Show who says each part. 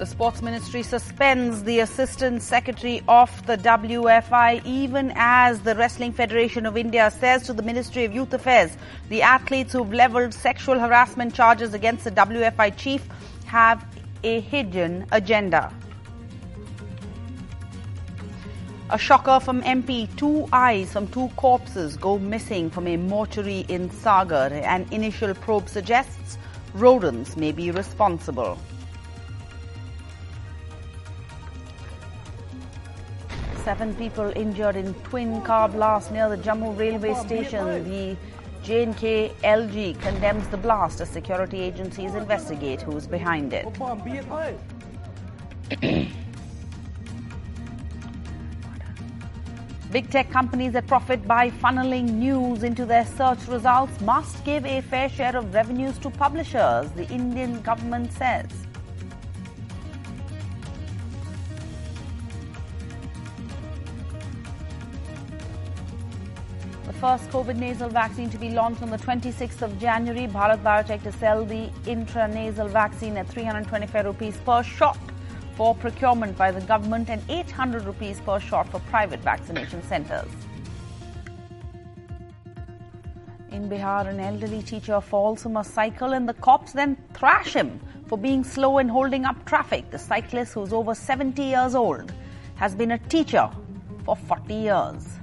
Speaker 1: The Sports Ministry suspends the Assistant Secretary of the WFI even as the Wrestling Federation of India says to the Ministry of Youth Affairs the athletes who've levelled sexual harassment charges against the WFI chief have a hidden agenda. A shocker from MP. Two eyes from two corpses go missing from a mortuary in Sagar. An initial probe suggests rodents may be responsible. Seven people injured in twin car blast near the Jammu railway station. The J&K LG condemns the blast as security agencies investigate who's behind it. Big tech companies that profit by funneling news into their search results must give a fair share of revenues to publishers, the Indian government says. The first COVID nasal vaccine to be launched on the 26th of January. Bharat Biotech to sell the intranasal vaccine at 325 rupees per shot for procurement by the government and 800 rupees per shot for private vaccination centres. In Bihar, an elderly teacher falls from a cycle and the cops then thrash him for being slow and holding up traffic. The cyclist, who's over 70 years old, has been a teacher for 40 years.